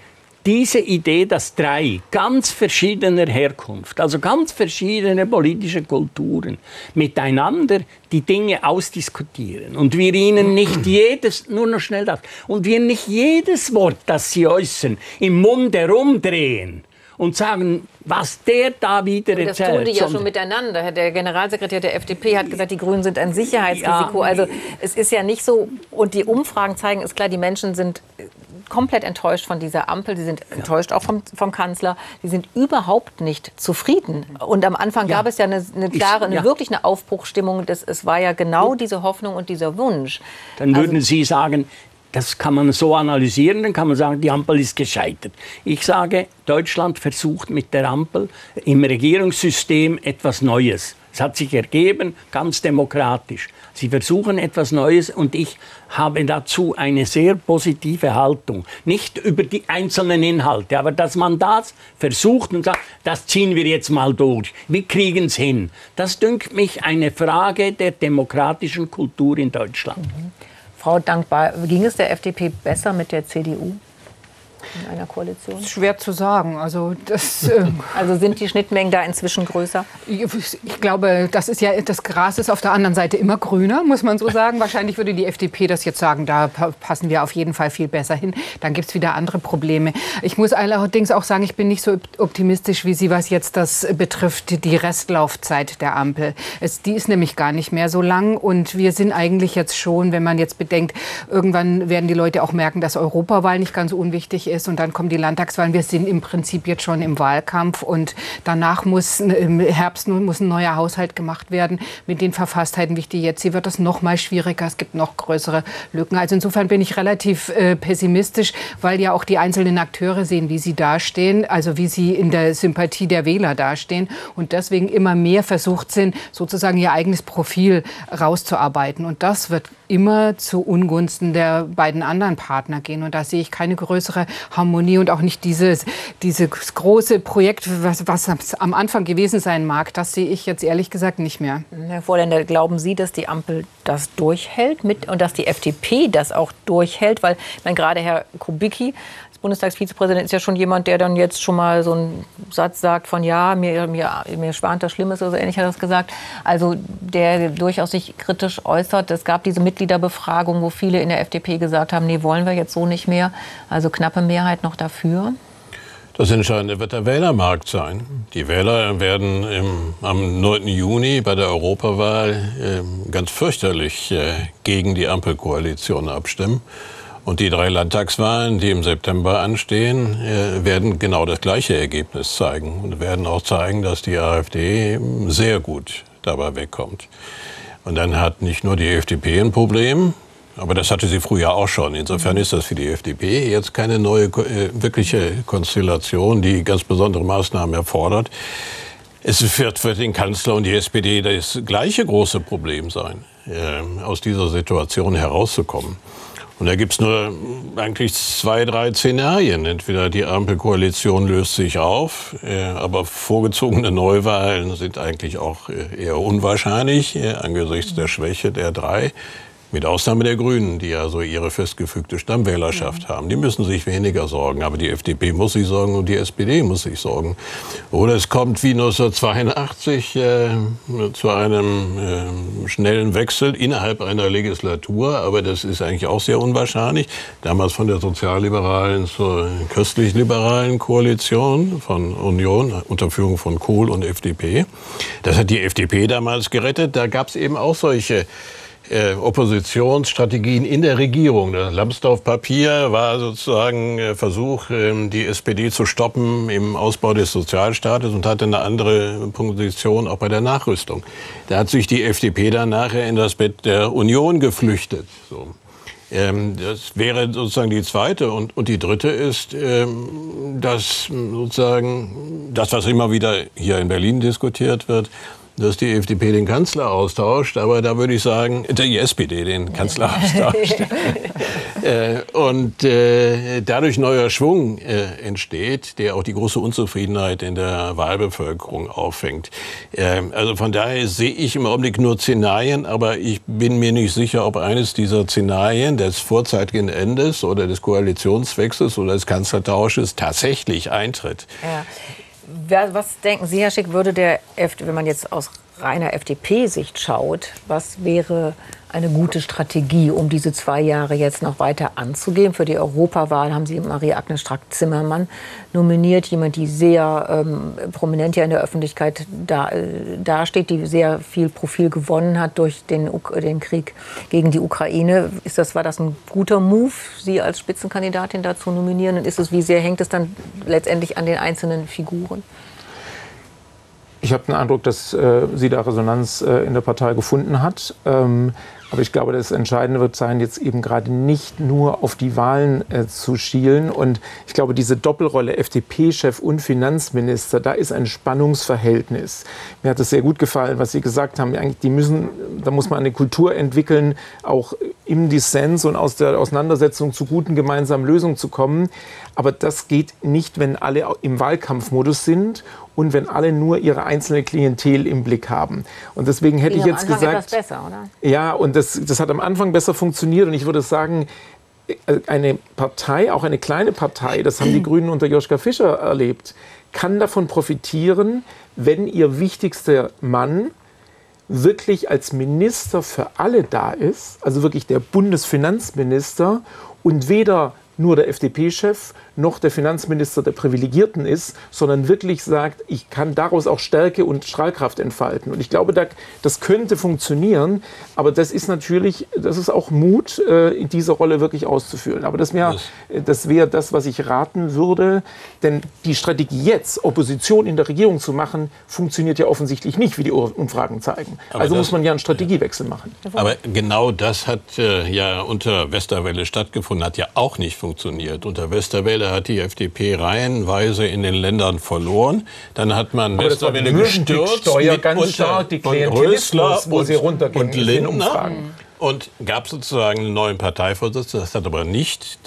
diese Idee, dass drei ganz verschiedener Herkunft, also ganz verschiedene politische Kulturen miteinander die Dinge ausdiskutieren und wir ihnen nicht jedes, nur noch schnell das, und wir nicht jedes Wort, das sie äußern, im Mund herumdrehen, und sagen, was der da wieder erzählt. Das tun die ja schon miteinander. Der Generalsekretär der FDP hat gesagt, die Grünen sind ein Sicherheitsrisiko. Ja. Also es ist ja nicht so, und die Umfragen zeigen, ist klar, die Menschen sind komplett enttäuscht von dieser Ampel. Sie sind enttäuscht auch vom, vom Kanzler. Sie sind überhaupt nicht zufrieden. Und am Anfang ja. gab es ja eine, eine klare, eine, ja. wirklich eine Aufbruchstimmung. Das, es war ja genau diese Hoffnung und dieser Wunsch. Dann würden also, Sie sagen, das kann man so analysieren, dann kann man sagen, die Ampel ist gescheitert. Ich sage, Deutschland versucht mit der Ampel im Regierungssystem etwas Neues. Es hat sich ergeben, ganz demokratisch. Sie versuchen etwas Neues und ich habe dazu eine sehr positive Haltung. Nicht über die einzelnen Inhalte, aber dass man das versucht und sagt, das ziehen wir jetzt mal durch. Wir kriegen es hin. Das dünkt mich eine Frage der demokratischen Kultur in Deutschland. Mhm. Frau Dankbar, ging es der FDP besser mit der CDU? In einer Koalition? Schwer zu sagen. Also, das, äh also sind die Schnittmengen da inzwischen größer? Ich glaube, das ist ja das Gras ist auf der anderen Seite immer grüner, muss man so sagen. Wahrscheinlich würde die FDP das jetzt sagen, da passen wir auf jeden Fall viel besser hin. Dann gibt es wieder andere Probleme. Ich muss allerdings auch sagen, ich bin nicht so optimistisch wie Sie, was jetzt das betrifft, die Restlaufzeit der Ampel. Es, die ist nämlich gar nicht mehr so lang und wir sind eigentlich jetzt schon, wenn man jetzt bedenkt, irgendwann werden die Leute auch merken, dass Europawahl nicht ganz unwichtig ist. Und dann kommen die Landtagswahlen. Wir sind im Prinzip jetzt schon im Wahlkampf und danach muss im Herbst muss ein neuer Haushalt gemacht werden mit den Verfasstheiten, wie ich die jetzt sehe, wird das noch mal schwieriger. Es gibt noch größere Lücken. Also insofern bin ich relativ äh, pessimistisch, weil ja auch die einzelnen Akteure sehen, wie sie dastehen, also wie sie in der Sympathie der Wähler dastehen und deswegen immer mehr versucht sind, sozusagen ihr eigenes Profil rauszuarbeiten. Und das wird immer zu Ungunsten der beiden anderen Partner gehen. Und da sehe ich keine größere Harmonie und auch nicht dieses, dieses große Projekt, was, was am Anfang gewesen sein mag. Das sehe ich jetzt ehrlich gesagt nicht mehr. Herr Vorländer, glauben Sie, dass die Ampel das durchhält mit, und dass die FDP das auch durchhält? Weil wenn gerade Herr Kubicki Bundestagsvizepräsident ist ja schon jemand, der dann jetzt schon mal so einen Satz sagt von ja, mir, mir, mir schwant das Schlimmes oder so ähnlich hat er das gesagt. Also der durchaus sich kritisch äußert. Es gab diese Mitgliederbefragung, wo viele in der FDP gesagt haben, nee, wollen wir jetzt so nicht mehr. Also knappe Mehrheit noch dafür. Das Entscheidende wird der Wählermarkt sein. Die Wähler werden im, am 9. Juni bei der Europawahl äh, ganz fürchterlich äh, gegen die Ampelkoalition abstimmen. Und die drei Landtagswahlen, die im September anstehen, äh, werden genau das gleiche Ergebnis zeigen und werden auch zeigen, dass die AfD sehr gut dabei wegkommt. Und dann hat nicht nur die FDP ein Problem, aber das hatte sie früher auch schon. Insofern ist das für die FDP jetzt keine neue äh, wirkliche Konstellation, die ganz besondere Maßnahmen erfordert. Es wird für den Kanzler und die SPD das gleiche große Problem sein, äh, aus dieser Situation herauszukommen. Und da gibt es nur eigentlich zwei, drei Szenarien. Entweder die Ampelkoalition löst sich auf, äh, aber vorgezogene Neuwahlen sind eigentlich auch äh, eher unwahrscheinlich äh, angesichts der Schwäche der drei. Mit Ausnahme der Grünen, die ja so ihre festgefügte Stammwählerschaft mhm. haben. Die müssen sich weniger sorgen. Aber die FDP muss sich sorgen und die SPD muss sich sorgen. Oder es kommt wie 1982 äh, zu einem äh, schnellen Wechsel innerhalb einer Legislatur. Aber das ist eigentlich auch sehr unwahrscheinlich. Damals von der sozialliberalen zur christlich-liberalen Koalition von Union unter Führung von Kohl und FDP. Das hat die FDP damals gerettet. Da gab es eben auch solche äh, Oppositionsstrategien in der Regierung. Das Lambsdorff-Papier war sozusagen äh, Versuch, äh, die SPD zu stoppen im Ausbau des Sozialstaates und hatte eine andere Position auch bei der Nachrüstung. Da hat sich die FDP dann nachher in das Bett der Union geflüchtet. So. Ähm, das wäre sozusagen die zweite. Und, und die dritte ist, ähm, dass sozusagen das, was immer wieder hier in Berlin diskutiert wird, dass die FDP den Kanzler austauscht, aber da würde ich sagen, die SPD den Kanzler austauscht. äh, und äh, dadurch neuer Schwung äh, entsteht, der auch die große Unzufriedenheit in der Wahlbevölkerung auffängt. Ähm, also von daher sehe ich im Augenblick nur Szenarien, aber ich bin mir nicht sicher, ob eines dieser Szenarien des vorzeitigen Endes oder des Koalitionswechsels oder des Kanzlertausches tatsächlich eintritt. Ja. Was denken Sie, Herr Schick, würde der, wenn man jetzt aus reiner FDP-Sicht schaut, was wäre eine gute Strategie, um diese zwei Jahre jetzt noch weiter anzugehen? Für die Europawahl haben Sie Marie-Agnes Strack-Zimmermann nominiert, jemand, die sehr ähm, prominent ja in der Öffentlichkeit da, äh, dasteht, die sehr viel Profil gewonnen hat durch den, den Krieg gegen die Ukraine. Ist das, war das ein guter Move, Sie als Spitzenkandidatin da zu nominieren? Und ist es, wie sehr hängt es dann letztendlich an den einzelnen Figuren? Ich habe den Eindruck, dass äh, sie da Resonanz äh, in der Partei gefunden hat. Ähm, aber ich glaube, das Entscheidende wird sein, jetzt eben gerade nicht nur auf die Wahlen äh, zu schielen. Und ich glaube, diese Doppelrolle FDP-Chef und Finanzminister, da ist ein Spannungsverhältnis. Mir hat es sehr gut gefallen, was Sie gesagt haben. Eigentlich, die müssen, da muss man eine Kultur entwickeln, auch im Dissens und aus der Auseinandersetzung zu guten gemeinsamen Lösungen zu kommen. Aber das geht nicht, wenn alle im Wahlkampfmodus sind und wenn alle nur ihre einzelne Klientel im Blick haben. Und deswegen hätte ich jetzt gesagt, besser, oder? Ja, und das, das hat am Anfang besser funktioniert und ich würde sagen, eine Partei, auch eine kleine Partei, das haben die Grünen unter Joschka Fischer erlebt, kann davon profitieren, wenn ihr wichtigster Mann wirklich als Minister für alle da ist, also wirklich der Bundesfinanzminister und weder nur der FDP-Chef noch der Finanzminister der Privilegierten ist, sondern wirklich sagt, ich kann daraus auch Stärke und Strahlkraft entfalten. Und ich glaube, das könnte funktionieren, aber das ist natürlich, das ist auch Mut, äh, in dieser Rolle wirklich auszufüllen. Aber das wäre das, wär das, was ich raten würde, denn die Strategie jetzt, Opposition in der Regierung zu machen, funktioniert ja offensichtlich nicht, wie die Umfragen zeigen. Aber also das, muss man ja einen Strategiewechsel machen. Aber genau das hat äh, ja unter Westerwelle stattgefunden, hat ja auch nicht funktioniert. Unter Westerwelle hat die FDP reihenweise in den Ländern verloren. Dann hat man Westerwelle gestürzt mit ganz unter, stark die Klientelismus, wo sie runtergehen und Lindner. Und gab sozusagen einen neuen Parteivorsitzenden. Das hat aber nicht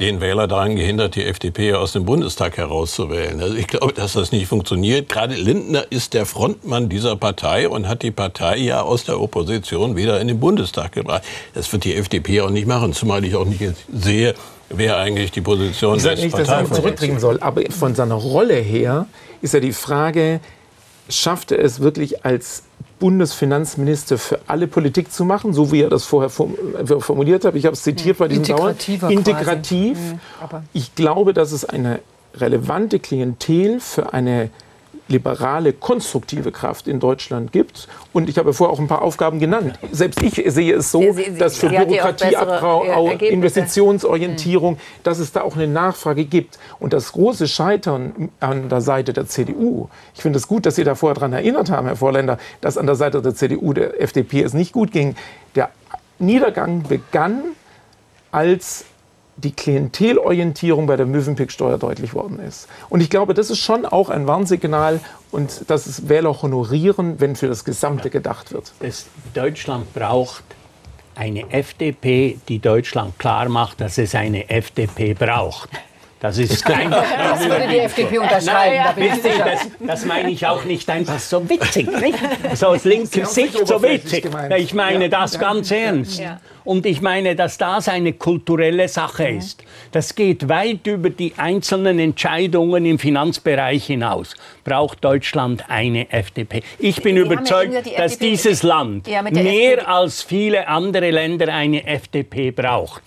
den Wähler daran gehindert, die FDP aus dem Bundestag herauszuwählen. Also ich glaube, dass das nicht funktioniert. Gerade Lindner ist der Frontmann dieser Partei und hat die Partei ja aus der Opposition wieder in den Bundestag gebracht. Das wird die FDP auch nicht machen, zumal ich auch nicht sehe, wer eigentlich die Position ich sage nicht, dass er zurückdrehen soll, aber von seiner Rolle her ist ja die Frage, schafft er es wirklich als Bundesfinanzminister für alle Politik zu machen, so wie er das vorher äh, formuliert hat. Ich habe es zitiert bei diesem Dauer. Integrativ. Mhm, ich glaube, dass es eine relevante Klientel für eine liberale, konstruktive Kraft in Deutschland gibt. Und ich habe vorher auch ein paar Aufgaben genannt. Selbst ich sehe es so, Sie, Sie, dass für Bürokratieabbau, Investitionsorientierung, mhm. dass es da auch eine Nachfrage gibt. Und das große Scheitern an der Seite der CDU, ich finde es gut, dass Sie da vorher daran erinnert haben, Herr Vorländer, dass an der Seite der CDU, der FDP es nicht gut ging. Der Niedergang begann, als die Klientelorientierung bei der Mövenpick-Steuer deutlich worden ist. Und ich glaube, das ist schon auch ein Warnsignal und dass es Wähler honorieren, wenn für das Gesamte gedacht wird. Das Deutschland braucht eine FDP, die Deutschland klar macht, dass es eine FDP braucht. Das ist kein. Das würde die FDP unterschreiben. Nein, da ich das, das, meine ich auch nicht einfach so witzig, nicht? So aus linker Sicht so witzig. Ich meine das ganz ernst. Und ich meine, dass das eine kulturelle Sache ist. Das geht weit über die einzelnen Entscheidungen im Finanzbereich hinaus. Braucht Deutschland eine FDP? Ich bin überzeugt, ja dass dieses Land mehr als viele andere Länder eine FDP braucht.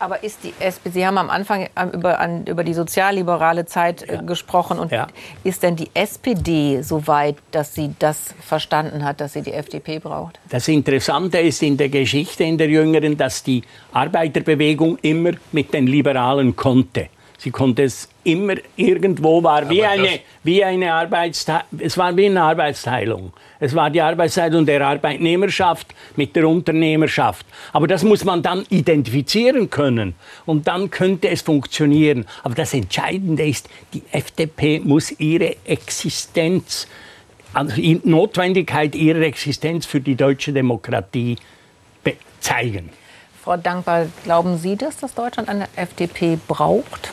Aber ist die SPD, Sie haben am Anfang ähm, über, an, über die sozialliberale Zeit äh, ja. gesprochen. Und ja. ist denn die SPD so weit, dass sie das verstanden hat, dass sie die FDP braucht? Das Interessante ist in der Geschichte in der Jüngeren, dass die Arbeiterbewegung immer mit den Liberalen konnte. Sie konnte es immer irgendwo war wie eine, wie eine Arbeitsteilung. Es war wie eine Arbeitsteilung. Es war die Arbeitsteilung der Arbeitnehmerschaft mit der Unternehmerschaft. Aber das muss man dann identifizieren können. Und dann könnte es funktionieren. Aber das Entscheidende ist, die FDP muss ihre Existenz, also die Notwendigkeit ihrer Existenz für die deutsche Demokratie zeigen. Frau Dankbar, glauben Sie das, dass Deutschland eine FDP braucht?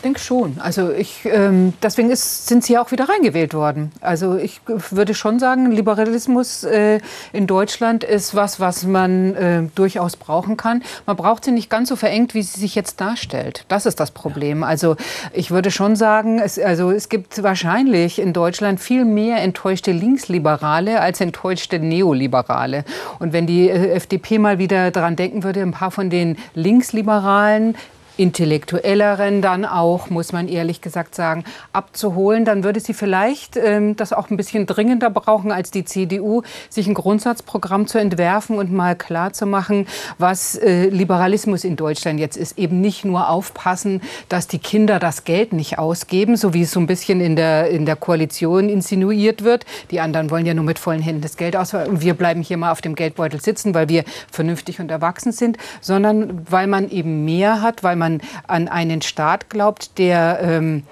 Ich denke schon. Also ich, ähm, deswegen ist, sind Sie auch wieder reingewählt worden. Also ich würde schon sagen, Liberalismus äh, in Deutschland ist was, was man äh, durchaus brauchen kann. Man braucht sie nicht ganz so verengt, wie sie sich jetzt darstellt. Das ist das Problem. Also ich würde schon sagen, es, also es gibt wahrscheinlich in Deutschland viel mehr enttäuschte Linksliberale als enttäuschte Neoliberale. Und wenn die äh, FDP mal wieder daran denken würde, ein paar von den Linksliberalen intellektuelleren dann auch, muss man ehrlich gesagt sagen, abzuholen, dann würde sie vielleicht ähm, das auch ein bisschen dringender brauchen als die CDU, sich ein Grundsatzprogramm zu entwerfen und mal klar zu machen, was äh, Liberalismus in Deutschland jetzt ist. Eben nicht nur aufpassen, dass die Kinder das Geld nicht ausgeben, so wie es so ein bisschen in der, in der Koalition insinuiert wird. Die anderen wollen ja nur mit vollen Händen das Geld aus. Und wir bleiben hier mal auf dem Geldbeutel sitzen, weil wir vernünftig und erwachsen sind, sondern weil man eben mehr hat, weil man man an einen Staat glaubt, der ähm,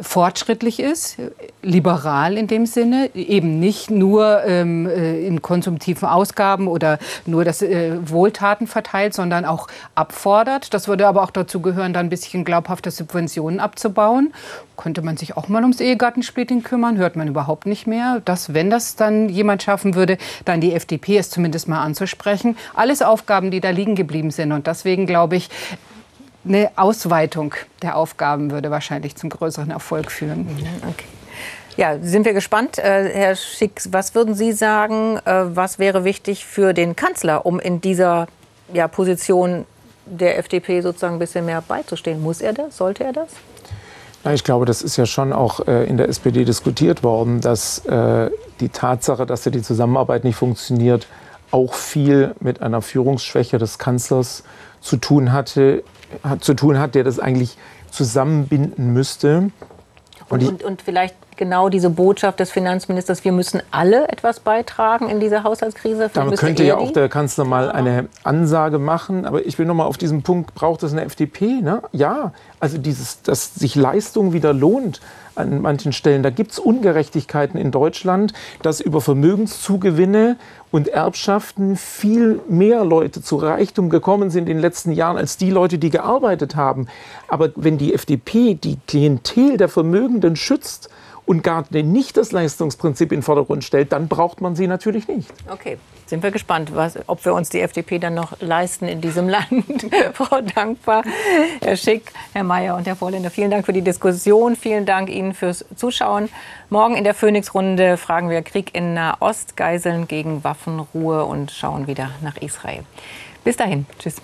fortschrittlich ist, liberal in dem Sinne, eben nicht nur ähm, äh, in konsumtiven Ausgaben oder nur das äh, Wohltaten verteilt, sondern auch abfordert. Das würde aber auch dazu gehören, dann ein bisschen glaubhafte Subventionen abzubauen. Könnte man sich auch mal ums Ehegattensplitting kümmern, hört man überhaupt nicht mehr. Das, wenn das dann jemand schaffen würde, dann die FDP es zumindest mal anzusprechen. Alles Aufgaben, die da liegen geblieben sind. Und deswegen glaube ich, eine Ausweitung der Aufgaben würde wahrscheinlich zum größeren Erfolg führen. Okay. Ja, sind wir gespannt. Äh, Herr Schick, was würden Sie sagen, äh, was wäre wichtig für den Kanzler, um in dieser ja, Position der FDP sozusagen ein bisschen mehr beizustehen. Muss er das? Sollte er das? Na, ich glaube, das ist ja schon auch äh, in der SPD diskutiert worden, dass äh, die Tatsache, dass ja die Zusammenarbeit nicht funktioniert, auch viel mit einer Führungsschwäche des Kanzlers zu tun hatte, hat, zu tun hat, der das eigentlich zusammenbinden müsste. Und, und, und, vielleicht genau diese Botschaft des Finanzministers, wir müssen alle etwas beitragen in dieser Haushaltskrise. Damit könnte ja auch der Kanzler mal eine Ansage machen. Aber ich will noch mal auf diesen Punkt, braucht es eine FDP? Ne? Ja, also dieses, dass sich Leistung wieder lohnt an manchen Stellen. Da gibt es Ungerechtigkeiten in Deutschland, dass über Vermögenszugewinne und Erbschaften viel mehr Leute zu Reichtum gekommen sind in den letzten Jahren als die Leute, die gearbeitet haben. Aber wenn die FDP die Klientel der Vermögenden schützt, und gar nicht das Leistungsprinzip in den Vordergrund stellt, dann braucht man sie natürlich nicht. Okay, sind wir gespannt, was, ob wir uns die FDP dann noch leisten in diesem Land. Frau Dankbar, Herr Schick, Herr Mayer und Herr Vorländer, vielen Dank für die Diskussion. Vielen Dank Ihnen fürs Zuschauen. Morgen in der Phoenix-Runde fragen wir Krieg in Nahost, Geiseln gegen Waffenruhe und schauen wieder nach Israel. Bis dahin. Tschüss.